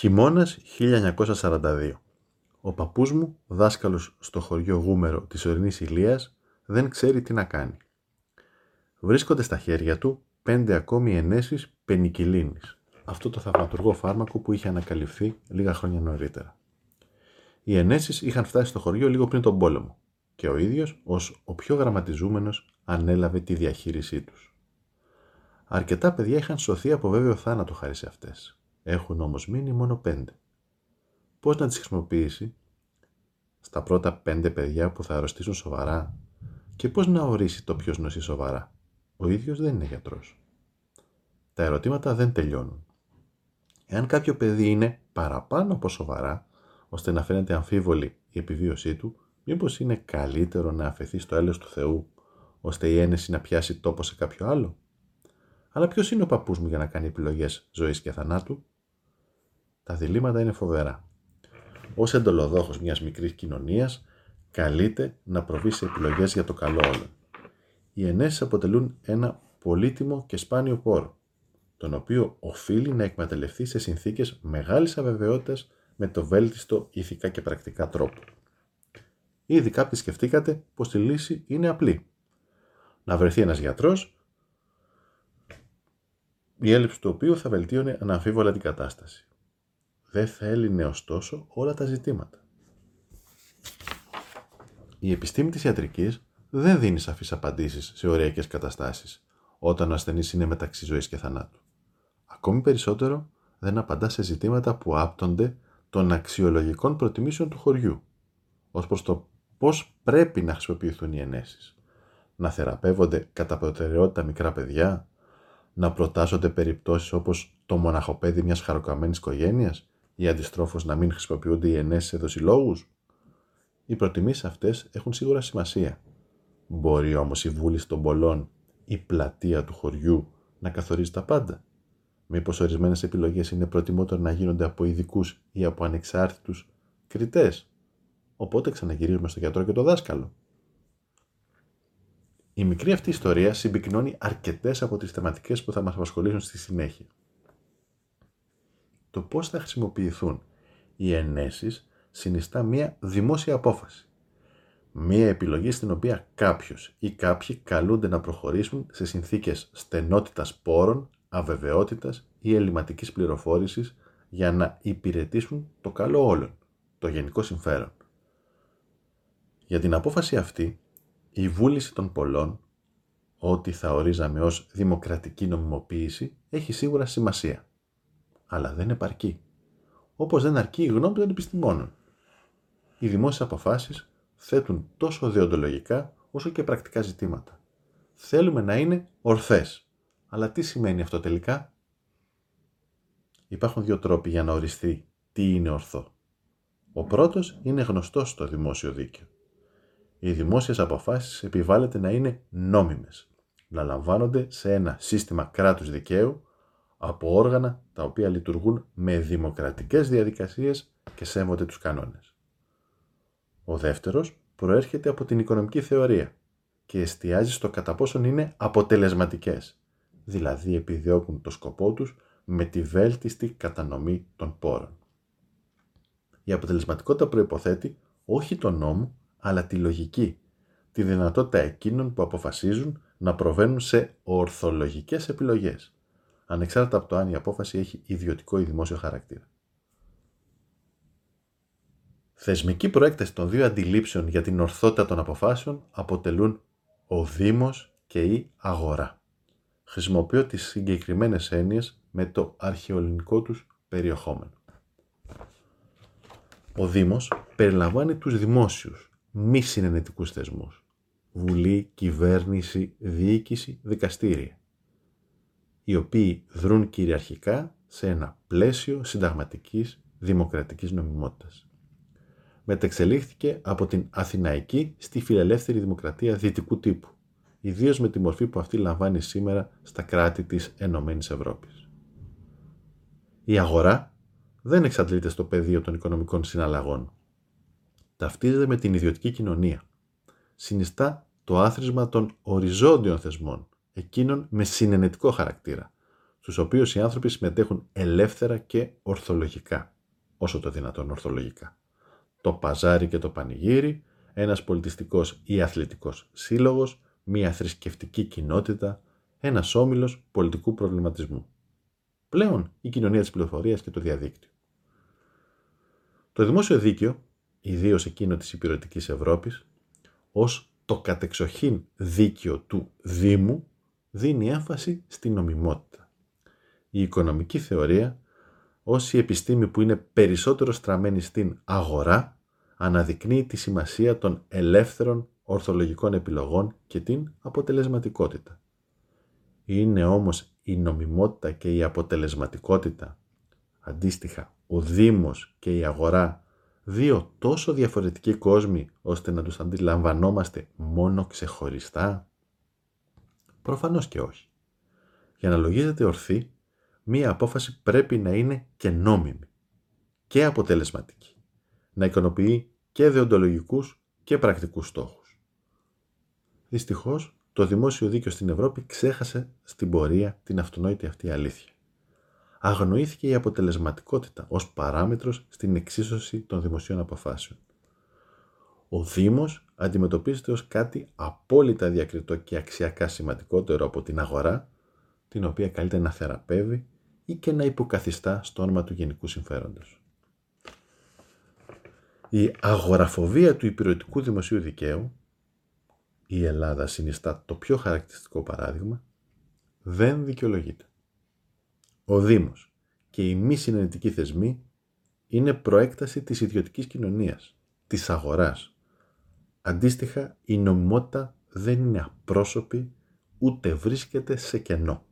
Χειμώνας 1942. Ο παππούς μου, δάσκαλος στο χωριό Γούμερο της ορεινής Ηλίας, δεν ξέρει τι να κάνει. Βρίσκονται στα χέρια του πέντε ακόμη ενέσεις πενικυλίνης, αυτό το θαυματουργό φάρμακο που είχε ανακαλυφθεί λίγα χρόνια νωρίτερα. Οι ενέσεις είχαν φτάσει στο χωριό λίγο πριν τον πόλεμο και ο ίδιος, ως ο πιο γραμματιζούμενος, ανέλαβε τη διαχείρισή τους. Αρκετά παιδιά είχαν σωθεί από βέβαιο θάνατο χάρη σε αυτές. Έχουν όμως μείνει μόνο πέντε. Πώς να τις χρησιμοποιήσει; Στα πρώτα πέντε παιδιά που θα αρρωστήσουν σοβαρά και πώς να ορίσει το ποιος νοσεί σοβαρά; Ο ίδιος δεν είναι γιατρός. Τα ερωτήματα δεν τελειώνουν. Εάν κάποιο παιδί είναι παραπάνω από σοβαρά, ώστε να φαίνεται αμφίβολη η επιβίωσή του, μήπως είναι καλύτερο να αφαιθεί στο έλεος του Θεού, ώστε η ένεση να πιάσει τόπο σε κάποιο άλλο; Αλλά ποιος είναι ο παππούς μου για να κάνει επιλογές ζωής και θανάτου; Τα διλήμματα είναι φοβερά. Ως εντολοδόχος μιας μικρής κοινωνίας, καλείται να προβεί σε επιλογές για το καλό όλων. Οι ενέσεις αποτελούν ένα πολύτιμο και σπάνιο πόρο, τον οποίο οφείλει να εκμεταλλευτεί σε συνθήκες μεγάλης αβεβαιότητας με το βέλτιστο ηθικά και πρακτικά τρόπο. Ήδη κάποιοι σκεφτήκατε πως η λύση είναι απλή. Να βρεθεί ένας γιατρός, η έλλειψη του οποίου θα βελτίωνε αναμφίβολα την κατάσταση. Δεν θα έλυνε ωστόσο όλα τα ζητήματα. Η επιστήμη της ιατρικής δεν δίνει σαφείς απαντήσεις σε ωριακές καταστάσεις, όταν ο ασθενής είναι μεταξύ ζωής και θανάτου. Ακόμη περισσότερο, δεν απαντά σε ζητήματα που άπτονται των αξιολογικών προτιμήσεων του χωριού, ως προς το πώς πρέπει να χρησιμοποιηθούν οι ενέσεις. Να θεραπεύονται κατά προτεραιότητα μικρά παιδιά, να προτάσσονται περιπτώσεις όπως το μοναχοπέδι μιας χαροκαμένης οικογένειας ή αντιστρόφως να μην χρησιμοποιούνται οι ενέσεις σε δοσιλόγους. Οι προτιμήσεις αυτές έχουν σίγουρα σημασία. Μπορεί όμως η βούληση των πολλών, η πλατεία του χωριού να καθορίζει τα πάντα. Μήπως ορισμένες επιλογές είναι προτιμότερο να γίνονται από ειδικούς ή από ανεξάρτητους κριτές; Οπότε ξαναγυρίζουμε στο γιατρό και το δάσκαλο. Η μικρή αυτή ιστορία συμπυκνώνει αρκετές από τις θεματικές που θα μας απασχολήσουν στη συνέχεια. Το πώς θα χρησιμοποιηθούν οι ενέσεις συνιστά μία δημόσια απόφαση. Μία επιλογή στην οποία κάποιος ή κάποιοι καλούνται να προχωρήσουν σε συνθήκες στενότητας πόρων, αβεβαιότητας ή ελληματικής πληροφόρησης για να υπηρετήσουν το καλό όλων, το γενικό συμφέρον. Για την απόφαση αυτή, η βούληση των πολλών, ό,τι θα ορίζαμε ως δημοκρατική νομιμοποίηση, έχει σίγουρα σημασία. Αλλά δεν επαρκεί. Όπως δεν αρκεί η γνώμη των επιστημόνων. Οι δημόσιες αποφάσεις θέτουν τόσο δεοντολογικά όσο και πρακτικά ζητήματα. Θέλουμε να είναι ορθές. Αλλά τι σημαίνει αυτό τελικά; Υπάρχουν δύο τρόποι για να οριστεί τι είναι ορθό. Ο πρώτος είναι γνωστός στο δημόσιο δίκαιο. Οι δημόσιες αποφάσεις επιβάλλεται να είναι νόμιμες, να λαμβάνονται σε ένα σύστημα κράτους δικαίου από όργανα τα οποία λειτουργούν με δημοκρατικές διαδικασίες και σέβονται τους κανόνες. Ο δεύτερος προέρχεται από την οικονομική θεωρία και εστιάζει στο κατά πόσον είναι αποτελεσματικές, δηλαδή επιδιώκουν το σκοπό τους με τη βέλτιστη κατανομή των πόρων. Η αποτελεσματικότητα προϋποθέτει όχι τον νόμο, αλλά τη λογική, τη δυνατότητα εκείνων που αποφασίζουν να προβαίνουν σε ορθολογικές επιλογές, ανεξάρτητα από το αν η απόφαση έχει ιδιωτικό ή δημόσιο χαρακτήρα. Θεσμική προέκταση των δύο αντιλήψεων για την ορθότητα των αποφάσεων αποτελούν ο Δήμος και η αγορά. Χρησιμοποιώ τις συγκεκριμένες έννοιες με το αρχαιοελληνικό τους περιεχόμενο. Ο Δήμος περιλαμβάνει τους δημόσιους, μη συνενετικούς θεσμούς. Βουλή, κυβέρνηση, διοίκηση, δικαστήρια. Οι οποίοι δρούν κυριαρχικά σε ένα πλαίσιο συνταγματικής δημοκρατικής νομιμότητας. Μετεξελίχθηκε από την Αθηναϊκή στη φιλελεύθερη δημοκρατία δυτικού τύπου, ιδίως με τη μορφή που αυτή λαμβάνει σήμερα στα κράτη της Ενωμένης Ευρώπης. Η αγορά δεν εξαντλείται στο πεδίο των οικονομικών συναλλαγών. Ταυτίζεται με την ιδιωτική κοινωνία. Συνιστά το άθροισμα των οριζόντιων θεσμών, εκείνων με συνενετικό χαρακτήρα, στους οποίους οι άνθρωποι συμμετέχουν ελεύθερα και ορθολογικά, όσο το δυνατόν ορθολογικά. Το παζάρι και το πανηγύρι, ένας πολιτιστικός ή αθλητικός σύλλογος, μια θρησκευτική κοινότητα, ένας όμιλος πολιτικού προβληματισμού. Πλέον η κοινωνία της πληροφορίας και το διαδίκτυο. Το δημόσιο δίκαιο, ιδίως εκείνο της υπηρετικής Ευρώπης, ως το κατεξοχήν δίκαιο του Δήμου, δίνει έμφαση στην νομιμότητα. Η οικονομική θεωρία, ως η επιστήμη που είναι περισσότερο στραμμένη στην αγορά, αναδεικνύει τη σημασία των ελεύθερων ορθολογικών επιλογών και την αποτελεσματικότητα. Είναι όμως η νομιμότητα και η αποτελεσματικότητα, αντίστοιχα ο Δήμος και η αγορά, δύο τόσο διαφορετικοί κόσμοι ώστε να τους αντιλαμβανόμαστε μόνο ξεχωριστά; Προφανώς και όχι. Για να λογίζεται ορθή, μία απόφαση πρέπει να είναι και νόμιμη και αποτελεσματική. Να ικανοποιεί και δεοντολογικούς και πρακτικούς στόχους. Δυστυχώς, το δημόσιο δίκαιο στην Ευρώπη ξέχασε στην πορεία την αυτονόητη αυτή αλήθεια. Αγνοήθηκε η αποτελεσματικότητα ως παράμετρος στην εξίσωση των δημοσίων αποφάσεων. Ο Δήμος αντιμετωπίζεται ως κάτι απόλυτα διακριτό και αξιακά σημαντικότερο από την αγορά, την οποία καλείται να θεραπεύει ή και να υποκαθιστά στο όνομα του γενικού συμφέροντος. Η αγοραφοβία του υπηρετικού δημοσίου δικαίου, η Ελλάδα συνιστά το πιο χαρακτηριστικό παράδειγμα, δεν δικαιολογείται. Ο Δήμος και οι μη συνενετικοί θεσμοί είναι προέκταση της ιδιωτικής κοινωνίας, της αγοράς. Αντίστοιχα, η νομιμότητα δεν είναι απρόσωπη ούτε βρίσκεται σε κενό.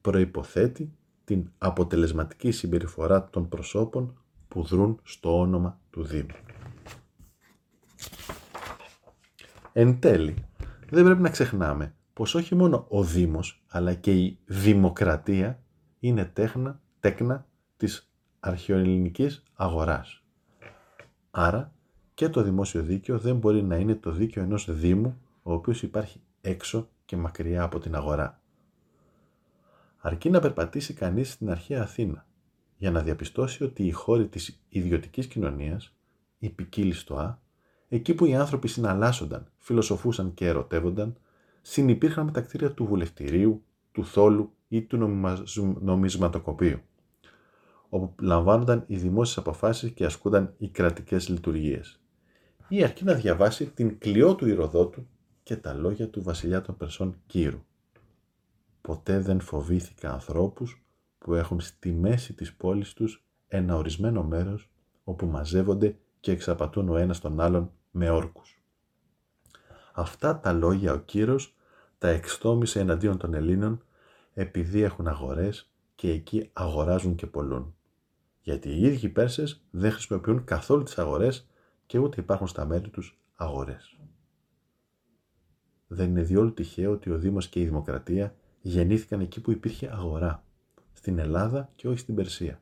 Προϋποθέτει την αποτελεσματική συμπεριφορά των προσώπων που δρούν στο όνομα του Δήμου. Εν τέλει, δεν πρέπει να ξεχνάμε πως όχι μόνο ο Δήμος, αλλά και η δημοκρατία είναι τέχνα, τέκνα της αρχαιοελληνικής αγοράς. Άρα και το δημόσιο δίκαιο δεν μπορεί να είναι το δίκαιο ενός Δήμου, ο οποίος υπάρχει έξω και μακριά από την αγορά. Αρκεί να περπατήσει κανείς στην αρχαία Αθήνα, για να διαπιστώσει ότι οι χώροι της ιδιωτικής κοινωνίας, η ποικίλη στοά, εκεί που οι άνθρωποι συναλλάσσονταν, φιλοσοφούσαν και ερωτεύονταν, συνυπήρχαν με τα κτίρια του βουλευτηρίου, του θόλου ή του νομισματοκοπείου, όπου λαμβάνονταν οι δημόσιες αποφάσεις και ασκούνταν οι κρατικές λειτουργίες. Ή αρκεί να διαβάσει την κλειό του Ηροδότου και τα λόγια του βασιλιά των Περσών Κύρου. Ποτέ δεν φοβήθηκα ανθρώπους που έχουν στη μέση της πόλης τους ένα ορισμένο μέρος όπου μαζεύονται και εξαπατούν ο ένας τον άλλον με όρκους. Αυτά τα λόγια ο Κύρος τα εξτόμησε εναντίον των Ελλήνων επειδή έχουν αγορές και εκεί αγοράζουν και πολλούν. Γιατί οι ίδιοι Πέρσες δεν χρησιμοποιούν καθόλου τις αγορές και ούτε υπάρχουν στα μέρη τους αγορές. Δεν είναι διόλου τυχαίο ότι ο Δήμος και η Δημοκρατία γεννήθηκαν εκεί που υπήρχε αγορά στην Ελλάδα και όχι στην Περσία.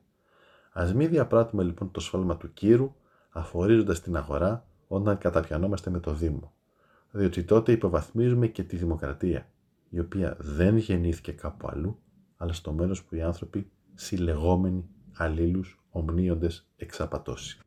Ας μην διαπράττουμε λοιπόν το σφάλμα του κύρου αφορίζοντας την αγορά όταν καταπιανόμαστε με το Δήμο. Διότι τότε υποβαθμίζουμε και τη δημοκρατία, η οποία δεν γεννήθηκε κάπου αλλού, αλλά στο μέρος που οι άνθρωποι συλλεγόμενοι αλλήλους ομνίοντες εξαπατώσει.